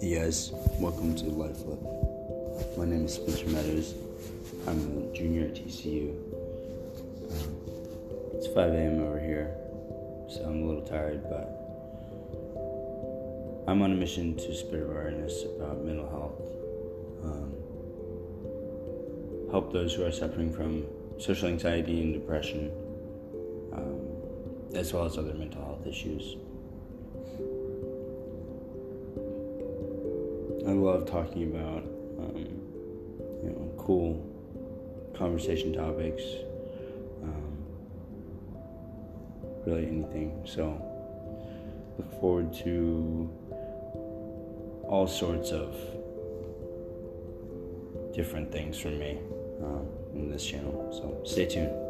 Guys, welcome to Life Flip. My name is Spencer Meadows. I'm a junior at TCU. Um, it's 5 a.m. over here, so I'm a little tired, but I'm on a mission to spread awareness about mental health, um, help those who are suffering from social anxiety and depression, um, as well as other mental health issues. I love talking about um, you know cool conversation topics, um, really anything. So look forward to all sorts of different things from me um, in this channel. So stay tuned.